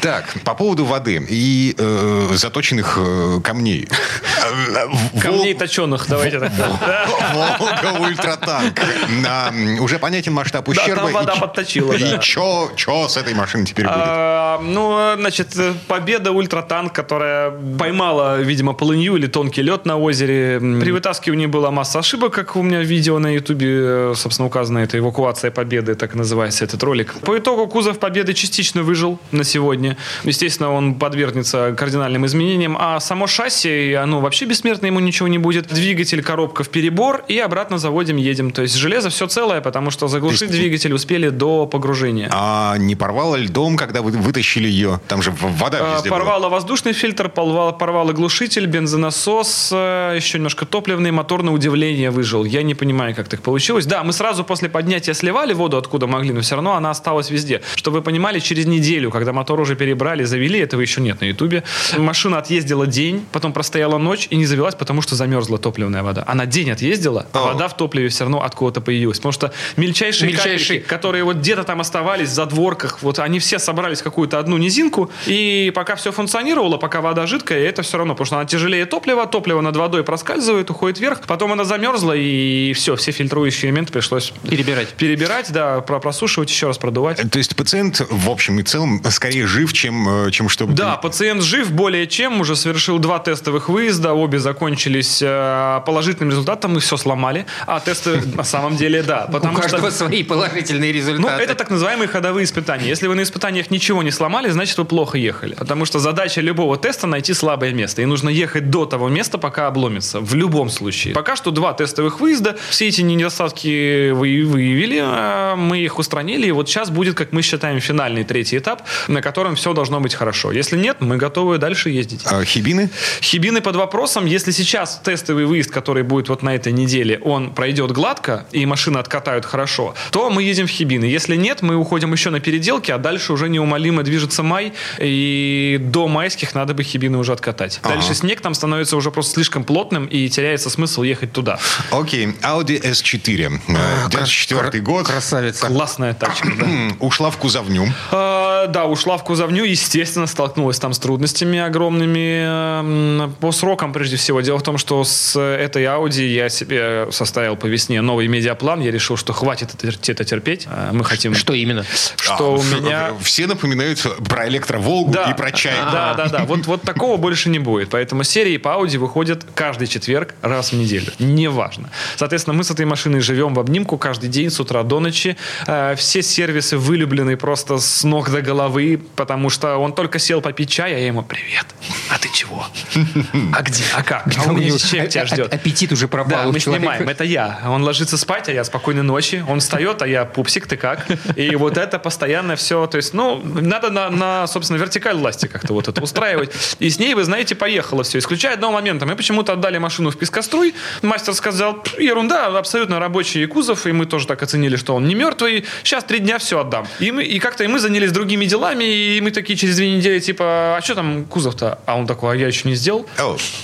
Так, по поводу воды и э, заточенных э, камней. Камней точеных, давайте так. Волга ультратанк. Уже понятен масштаб Да, ущерба. там вода подточила, да. И чё с этой машиной теперь будет? А, ну, значит, э, победа ультратанк, которая поймала, видимо, полынью или тонкий лед на озере. При вытаскивании была масса ошибок, как у меня видео на ютубе, э, собственно, указано, это эвакуация победы, так называется этот ролик. По итогу кузов победы частично выжил на сегодня. Естественно, он подвергнется кардинальным изменениям, а само шасси, оно вообще бессмертно, ему ничего не будет. Двигатель, коробка в перебор, и обратно заводим, едем. То есть железо все целое, потому что заглушить есть- двигатель успели до погружения. А не порвало льдом, когда вы вытащили ее? Там же в- вода А, везде. Порвало воздушный фильтр, порвало, порвало глушитель, бензонасос, э, еще немножко топливный, мотор на удивление выжил. Я не понимаю, как так получилось. Да, мы сразу после поднятия сливали воду откуда могли, но все равно она осталась везде. Чтобы вы понимали, через неделю, когда мотор уже перебрали, завели, этого еще нет на ютубе, машина отъездила день, потом простояла ночь и не завелась, потому что замерзла топливная вода. Она день отъездила, а вода в топливе все равно откуда-то появилась. Потому что мельчайшие, Мельчайшие. капельки, которые вот где-то там оставались в задворках, вот они все собрались в какую-то одну низинку, и пока все функционировало, пока вода жидкая, это все равно, потому что она тяжелее топлива, топливо над водой проскальзывает, уходит вверх, потом она замерзла, и все, все фильтрующие элементы пришлось Перебирать. перебирать, да, про- просушивать, еще раз продувать. То есть пациент, в общем и целом, скорее жив, чем, э, чем чтобы... Да, пациент жив более чем, уже совершил два тестовых выезда, обе закончились э, положительным результатом, мы все сломали, а тесты на самом деле, да, У потому каждого что... свои положительные результаты. Ну, это так называемые ходовые испытания. Если вы на испытаниях ничего не сломали, значит, вы плохо ехали. Потому что задача любого теста найти слабое место. И нужно ехать до того места, пока обломится. В любом случае. Пока что два тестовых выезда. Все эти недостатки вы- выявили. а Мы их устранили. И вот сейчас будет, как мы считаем, финальный третий этап, на котором все должно быть хорошо. Если нет, мы готовы дальше ездить. А хибины? Хибины под вопросом. Если сейчас тестовый выезд, который будет вот на этой неделе, он пройдет гладко, и машины откатают хорошо, то мы едем в Хибины. Если нет, мы уходим еще на переделки, а дальше уже неумолимо движется май, и и до майских надо бы хибины уже откатать. Ага. Дальше снег там становится уже просто слишком плотным, и теряется смысл ехать туда. Окей, Audi S4. А, Э, 94 год. Красавица. Классная тачка, да. Ушла в кузовню. А, Да, ушла в кузовню, естественно, столкнулась там с трудностями огромными по срокам, прежде всего. Дело в том, что с этой Audi я себе составил по весне новый медиаплан. Я решил, что хватит это, терпеть. А, Мы хотим, Что именно? что А, у меня... Все напоминают про электроволгу и про чай. Да, да, да. Вот, вот такого больше не будет. Поэтому серии по Audi выходят каждый четверг раз в неделю. Неважно. Соответственно, мы с этой машиной живем в обнимку каждый день с утра до ночи. Э, Все сервисы вылюблены просто с ног до головы, потому что он только сел попить чай, а я ему «Привет, а ты чего? А где? А как? А у меня чек тебя А- а- ждет». Аппетит уже пропал Да, мы снимаем. Это я. Он ложится спать, а я спокойной ночи. Он встает, а я пупсик, ты как? И вот это постоянно все. То есть, ну, надо на, на, собственно, вертикаль власти как-то вот это устраивать. И с ней, вы знаете, поехало все. Исключая одного момента. Мы почему-то отдали машину в пескоструй. Мастер сказал, «Пф, ерунда, абсолютно рабочий кузов. И мы тоже так оценили, что он не мертвый. Сейчас три дня все отдам. И, мы, и как-то и мы занялись другими делами. И мы такие через две недели, типа, а что там кузов-то? А он такой, а я еще не сделал.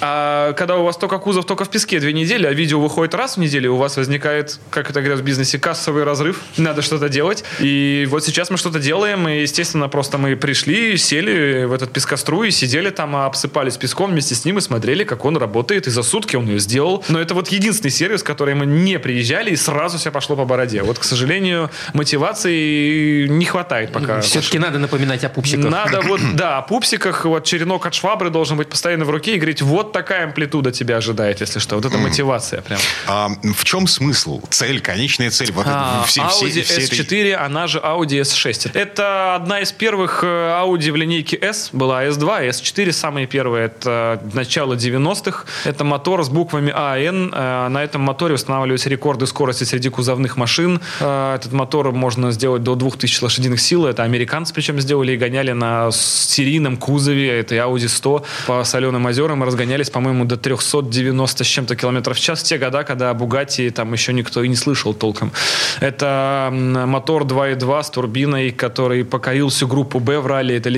А когда у вас только кузов, только в песке две недели, а видео выходит раз в неделю, у вас возникает, как это говорят в бизнесе, кассовый разрыв. Надо что-то делать. И вот сейчас мы что-то делаем, и, естественно, просто мы пришли, сели в этот пескоструй, сидели там, а обсыпались песком вместе с ним и смотрели, как он работает. И за сутки он ее сделал. Но это вот единственный сервис, который мы не приезжали, и сразу все пошло по бороде. Вот, к сожалению, мотивации не хватает пока. Все-таки надо напоминать о пупсиках. Надо вот, да, о пупсиках, вот черенок от швабры должен быть постоянно в руке и говорить, вот такая амплитуда тебя ожидает, если что. Вот это мотивация прям. а в чем смысл? Цель, конечная цель? А, все, Audi все этой- S4, она же Audi S6. Это одна из первых э, Audi в линейке S, была S2, S4 самые первые, это начало 90-х. Это мотор с буквами АН. Э, На этом моторе устанавливались рекорды скорости среди кузовных машин. Э, Этот мотор можно сделать до 2000 лошадиных сил. Это американцы причем сделали и гоняли на серийном кузове этой Audi 100 по соленым озерам и разгонялись, по-моему, до 390 с чем-то километров в час в те года, когда Бугатти там еще никто и не слышал толком. Это мотор 2.2 с турбиной, который покорил всю группу Б в ралли. Это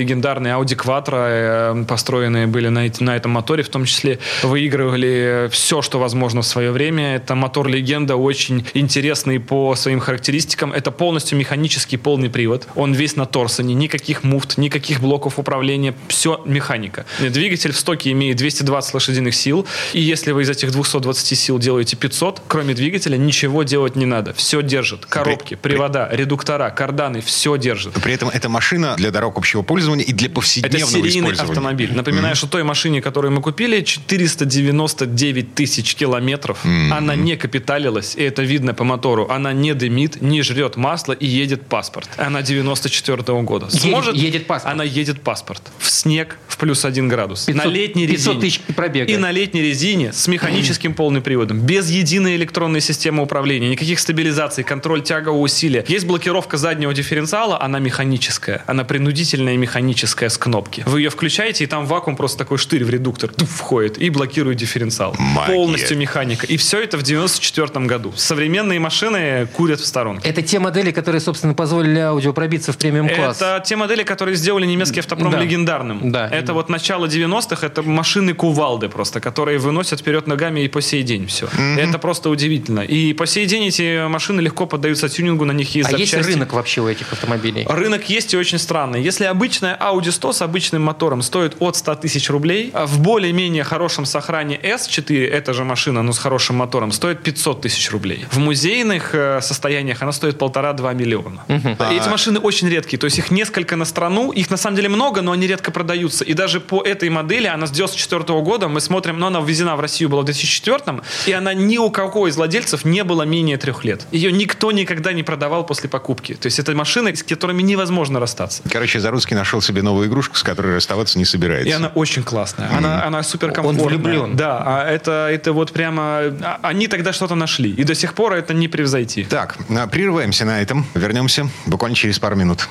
легендарные Audi Quattro, э, построенные были на, на этом моторе, в том числе выигрывали все, что возможно в свое время. Это мотор-легенда, очень интересный по своим характеристикам. Это полностью механический полный привод. Он весь на торсоне, никаких муфт, никаких блоков управления, все механика. Двигатель в стоке имеет 220 лошадиных сил, и если вы из этих 220 сил делаете 500, кроме двигателя ничего делать не надо. Все держит. Коробки, при- привода, редуктора, карданы, все держит. При этом это машина для дорог общего пользования и для Это повседневного серийный использования. автомобиль. Напоминаю, что той машине, которую мы купили, 499 тысяч километров. Она не капиталилась, и это видно по мотору. Она не дымит, не жрет масло и едет паспорт. Она 94 года. Едет- едет паспорт. Она едет паспорт. В снег в плюс один градус. 500 на летней 500 резине. тысяч пробега. И на летней резине с механическим полным приводом. Без единой электронной системы управления. Никаких стабилизаций, контроль тягового усилия. Есть блокировка заднего дифференциала, она механическая. Она принудительная и механическая с кнопки. Вы ее включаете, и там вакуум просто такой штырь в редуктор туф, входит и блокирует дифференциал. Магия. Полностью механика. И все это в 94 году. Современные машины курят в сторонке. Это те модели, которые, собственно, позволили аудио пробиться в премиум-класс. Это те модели, которые сделали немецкий автопром Да. легендарным. Да. Это вот начало 90-х, это машины кувалды просто, которые выносят вперед ногами и по сей день все. Это просто удивительно. И по сей день эти машины легко поддаются тюнингу, на них есть а есть запчасти. рынок вообще у этих автомобилей? Рынок есть и очень странный. Если обычная Audi 100 с обычным мотором стоит от 100 тысяч рублей, а в более-менее хорошем сохране S4, эта же машина, но с хорошим мотором, стоит 500 тысяч рублей. В музейных э, состояниях она стоит полтора-два миллиона. И Эти машины очень редкие, то есть их несколько на страну, их на самом деле много, но они редко продаются. И даже по этой модели, она с 94 года, мы смотрим, но она ввезена в Россию была в 2004, и она ни у кого из владельцев не было менее трех лет. Ее никто никогда не продавал после покупки. То есть это машины, с которыми невозможно расстаться. Короче, Заруцкий нашел себе новую игрушку, с которой расставаться не собирается. И она очень классная. Она, она супер комфортная. Он влюблен. Да, а это, это вот прямо... а, Они тогда что-то нашли. И до сих пор это не превзойти. Так, а, прерываемся на этом. Вернемся буквально через пару минут.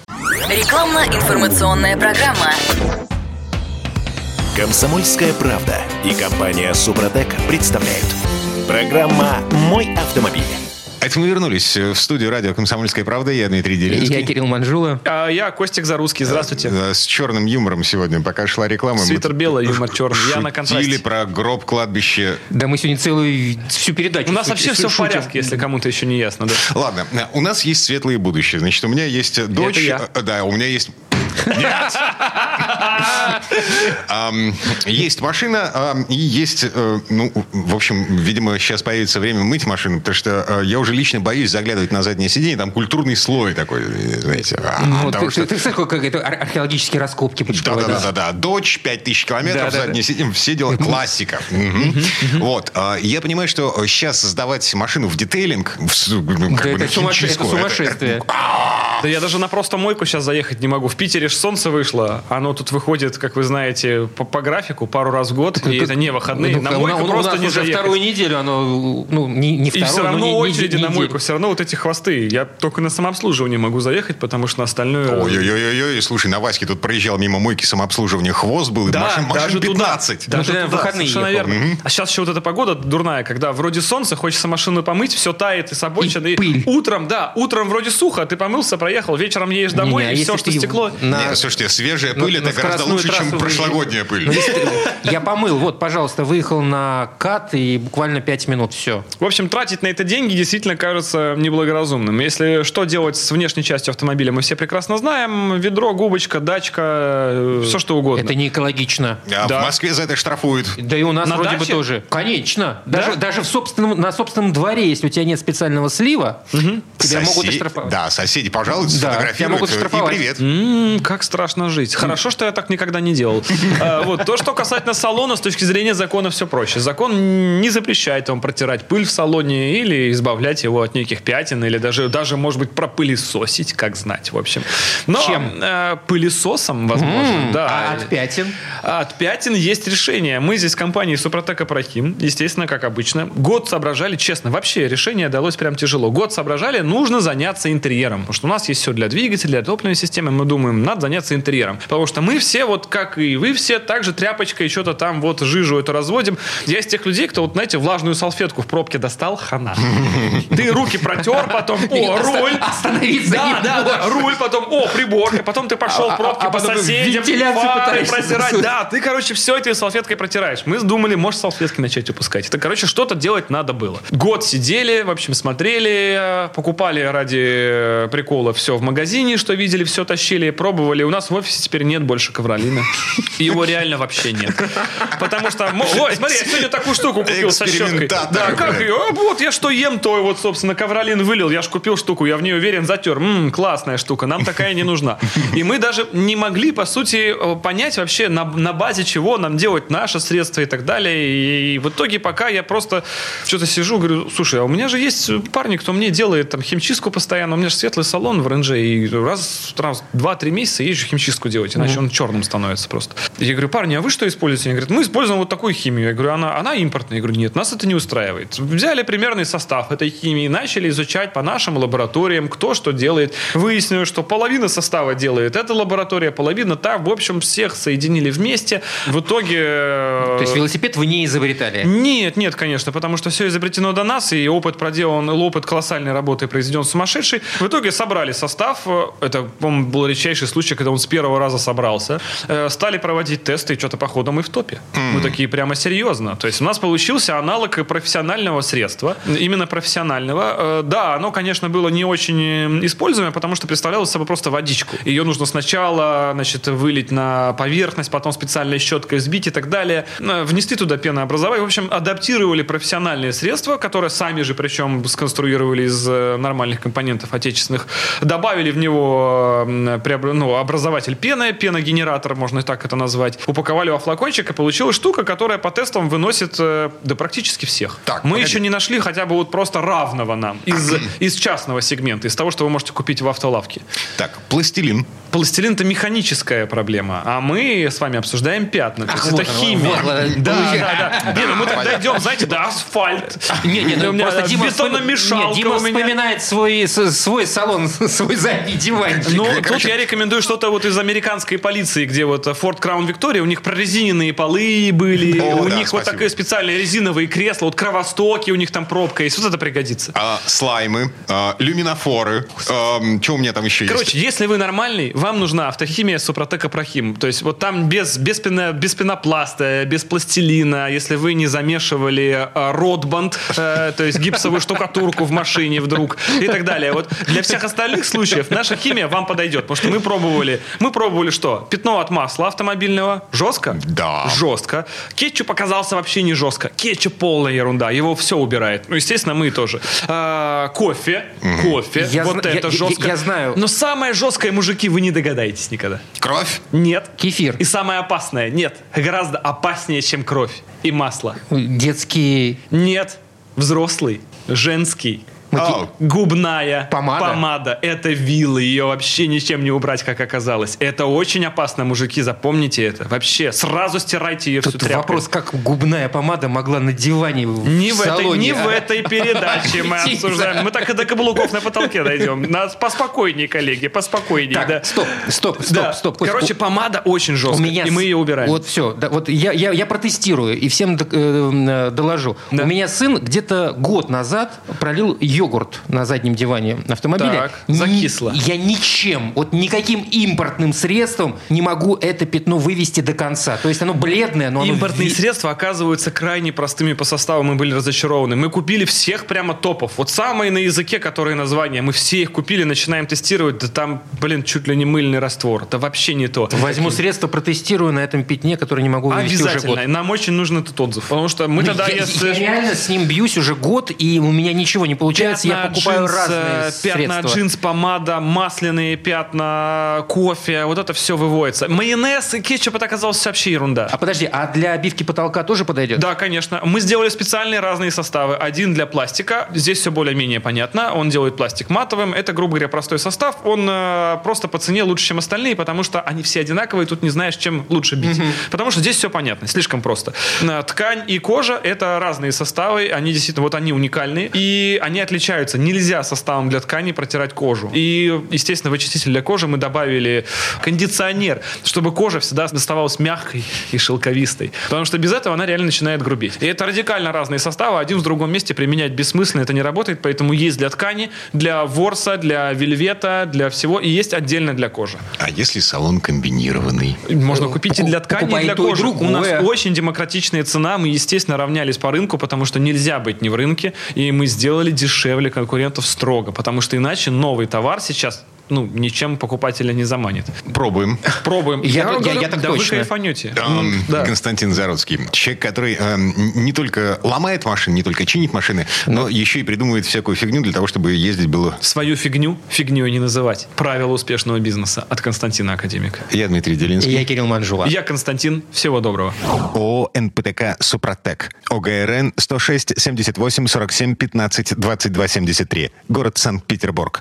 Рекламно-информационная программа. Комсомольская правда и компания Супротек представляют. Программа «Мой автомобиль». Это мы вернулись в студию радио «Комсомольская правда». Я Дмитрий Делинский. Я Кирилл Манжула. А я Костик Зарусский. Здравствуйте. Э, С черным юмором сегодня. Пока шла реклама, Свитер мы белый, юмор черный. Я на шутили контрасте. про гроб, кладбище. Да мы сегодня целую всю передачу У нас вообще все в порядке, если кому-то еще не ясно. Да. Ладно, э, у нас есть светлое будущее. Значит, у меня есть дочь. я. э, Да, у меня есть... Нет! Есть машина, и есть, э, ну, в общем, видимо, сейчас появится время мыть машину, потому что э, я уже лично боюсь заглядывать на заднее сиденье, там культурный слой такой, э, знаете. а, Ну, ты, знаешь, как это ар- археологические раскопки почтовые. да, да, да, да. Дочь, 5000 километров, заднее сиденье, все дела классика. Вот. а, Я понимаю, что сейчас создавать машину в детейлинг, ну, это, сумасшествие. Да я даже на просто мойку сейчас заехать не могу. В Питере ж солнце вышло. Оно тут выходит, как вы знаете, по, по графику пару раз в год. И это не выходные. Ну, На у, мойку у просто нас не уже заехать. вторую неделю оно, ну, не, не И вторую, все но равно не- не- очереди на мойку, все равно вот эти хвосты. Я только на самообслуживание могу заехать, потому что на остальное... Ой-ой-ой, слушай, на Ваське тут проезжал мимо мойки самообслуживания, хвост был, и Да, машин, машин даже туда. 15. Да. Даже Ну, туда, выходные совершенно ехал. верно. А сейчас еще вот эта погода дурная, когда вроде солнце, хочется машину помыть, все тает и с обочин. И пыль. утром, да, утром вроде сухо, ты помылся, проехал, вечером едешь домой, Не-не, а и если все, что стекло... на- Нет, слушайте, свежая Ну, пыль на это гораздо лучше, чем прошлогодняя пыль. Ну, ты- Я помыл, вот, пожалуйста, выехал на кат и буквально 5 минут, все. В общем, тратить на это деньги действительно кажется неблагоразумным. Если что делать с внешней частью автомобиля, мы все прекрасно знаем. Ведро, губочка, дачка, все что угодно. Это не экологично. А Да. в Москве за это штрафуют. Да и у нас На вроде бы тоже. Конечно. Да? Даже, даже в собственном, на собственном дворе, если у тебя нет специального слива, тебя могут оштрафовать. Да, соседи пожалуйста, Да, тебя могут и привет. М, как страшно жить. Хорошо, что я так никогда не делал. А, Вот. То, что касательно салона, с точки зрения закона все проще. Закон не запрещает вам протирать пыль в салоне или избавлять его от неких пятен, или даже, даже может быть, пропылесосить, как знать, в общем. Но, Чем? э, пылесосом, возможно, да. А от пятен? От пятен есть решение. Мы здесь в компании Супротек Апрахим, естественно, как обычно. Год соображали, честно, вообще решение далось прям тяжело. Год соображали, нужно заняться интерьером. Потому что у нас есть все для двигателя, для топливной системы. Мы думаем, надо заняться интерьером. Потому что мы все, вот как и вы все, также тряпочкой что-то там вот жижу эту разводим. Я из тех людей, кто, вот, знаете, влажную салфетку в пробке достал, хана. Ты руки протер, потом, о, руль. Остановиться Да, да, да, руль, потом, о, приборка, потом ты пошел А- в пробки а по соседям, фары протирать. Да, ты, короче, все этой салфеткой протираешь. Мы думали, может, салфетки начать выпускать. Это, короче, что-то делать надо было. Год сидели, в общем, смотрели, э, покупали ради э, прикола все в магазине, что видели, все тащили, пробовали. У нас в офисе теперь нет больше ковролина. Его реально вообще нет. Потому что, вот, смотри, я сегодня такую штуку купил со щеткой. Да, как ее? А, вот я что ем, то вот, собственно, ковролин вылил. Я ж купил штуку, я в нее уверен, затер. М, классная штука, нам такая не нужна. И мы даже не могли, по сути, э, понять вообще, на, на базе чего нам делать наши средства и так далее. И, в итоге пока я просто что-то сижу, говорю, слушай, а у меня же есть парни, кто мне делает там химчистку постоянно. У меня же светлый салон в РНЖ. И раз, раз два-три месяца езжу химчистку делать, иначе он черным становится просто. Я говорю, парни, а вы что используете? Они говорят, мы используем вот такую химию. Я говорю, она, она импортная. Я говорю, нет, нас это не устраивает. Взяли примерный состав этой химии, начали изучать по нашим лабораториям, кто что делает. Выяснилось, что половина состава делает эта лаборатория, половина та. В общем, всех соединили вместе. В итоге... э, То есть велосипед вы не изобретали? нет, нет, конечно, потому что все изобретено до нас, и опыт проделан, опыт колоссальной работы произведен сумасшедший. В итоге собрали состав, э, это, по-моему, был редчайший случай, когда он с первого раза собрался, Э, стали проводить тесты, и что-то, походу, мы в топе. Мы такие прямо серьезно. То есть у нас получился аналог профессионального средства, именно профессионального. Э, Да, оно, конечно, было не очень используемое, потому что представляло собой просто водичку. Ее нужно сначала, значит, вылить на поверхность, потом специальной щеткой взбить и так далее. Внести туда пенообразование. В общем, адаптировали профессиональные средства, которые сами же, причем, сконструировали из нормальных компонентов отечественных. Добавили в него э, ну, образователь пены, пеногенератор, можно и так это назвать. Упаковали во флакончик, и получилась штука, которая по тестам выносит э, да практически всех. Так, Мы погоди. еще не нашли хотя бы вот просто равного нам из, из частного сегмента, из того, что вы можете купить в автолавке. Так, пластилин. Пластилин это механическая проблема, а мы с вами обсуждаем пятна. То Ах, есть вот это химия. вот оно. да, да, да. Не, ну мы тогда идем, знаете, да, асфальт. Не, не, ну просто Дима, бетономешалка Нет, Дима вспоминает свой, свой салон свой задний диванчик. Ну, тут я рекомендую что-то вот из американской полиции, где вот Ford Crown Victoria, у них прорезиненные полы были, О, у да, них вот спасибо. такие специальные резиновые кресла, вот кровостоки, у них там пробка есть, вот это пригодится. А, слаймы, а, люминофоры. что у меня там еще Короче, есть? если вы нормальный, вам нужна автохимия Супротек Апрохим. То есть вот там без, без, пено- без пенопласта, без пластилина, если вы не замешивали э, ротбанд, э, то есть гипсовую штукатурку в машине вдруг и так далее. Вот для всех остальных случаев наша химия вам подойдет, потому что мы пробовали, мы пробовали что? Пятно от масла автомобильного жестко? Да. Жестко. Кетчуп оказался вообще не жестко. Кетчуп полная ерунда, его все убирает. Ну, естественно, мы тоже. А, кофе, кофе, Я вот зна- это я- я- жестко. я знаю. Но самое жесткое, мужики, вы не догадаетесь никогда. Кровь? Нет. Кефир. И самое опасное, нет. Гораздо опаснее, чем кровь и масло. Детский Нет. Взрослый, женский, Ау. губная Помада? помада. Это вилы. Ее вообще ничем не убрать, как оказалось. Это очень опасно, мужики. Запомните это. Вообще, сразу стирайте ее всю Тут тряпкой. вопрос, как губная помада могла на диване в Не в, этой, салоне, не в а? этой передаче мы обсуждаем. Мы так и до каблуков на потолке дойдем. Нас поспокойнее, коллеги, поспокойнее. Так, да. стоп, стоп, стоп, Да. стоп. Короче, помада очень жесткая, меня и мы ее убираем. Вот все, да, вот я, я, я протестирую и всем э, э, доложу. Да. У меня сын где-то год назад пролил йогурт на заднем диване автомобиля. Так, закисло. Ни- я ничем, вот никаким импортным средством не могу это пятно вывести до конца. То есть оно бледное, но оно... Импортные ви- средства оказываются крайне простыми по составу, мы были разочарованы. Мы купили всех прямо топов. Вот самые на языке, которые названия, мы все их купили, начинаем тестировать, да там, блин, чуть ли не мыльный раствор. Это вообще не то. Возьму средства, протестирую на этом пятне, которое не могу вывести уже год. Обязательно. Нам очень нужен этот отзыв. Потому что мы Ну, тогда, я, если... я реально с ним бьюсь уже год, и у меня ничего не получается. Я покупаю джинс, разные э, пятна средства. джинс, помада, масляные пятна, кофе, вот это все выводится. Майонез и кетчуп это оказалось вообще ерунда. А подожди, а для обивки потолка тоже подойдет? Да, конечно. Мы сделали специальные разные составы. Один для пластика. Здесь все более-менее понятно. Он делает пластик матовым. Это, грубо говоря, простой состав. Он э, просто по цене лучше, чем остальные, потому что они все одинаковые. Тут не знаешь, чем лучше бить. Потому что здесь все понятно. Слишком просто. Э, Ткань и кожа — это разные составы. Они действительно, вот они уникальные. И они отличаются. Нельзя составом для ткани протирать кожу. И, естественно, в очиститель для кожи мы добавили кондиционер, чтобы кожа всегда доставалась мягкой и шелковистой. Потому что без этого она реально начинает грубеть. И это радикально разные составы. Один в другом месте применять бессмысленно, это не работает. Поэтому есть для ткани, для ворса, для вельвета, для всего. И есть отдельно для кожи. А если салон комбинированный? Можно купить и для ткани, и покупай для то и кожи. У нас очень демократичная цена. Мы, естественно, равнялись по рынку, потому что нельзя быть не в рынке. И мы сделали дешевле конкурентов строго. Потому что иначе новый товар сейчас ну, ничем покупателя не заманит. Пробуем. Пробуем. Я- вам я- говорю, я так да точно. вы кайфанете. Эм, Да. Константин Зародский. Человек, который эм, не только ломает машины, не только чинит машины, но еще и придумывает всякую фигню для того, чтобы ездить было... Свою фигню фигней не называть. Правила успешного бизнеса от Константина Академика. Я Дмитрий И Делинский. я Кирилл Манжула. Я Константин. Всего доброго. ООО «НПТК Супротек». ОГРН 106 78 47 15 22 73. Город Санкт-Петербург.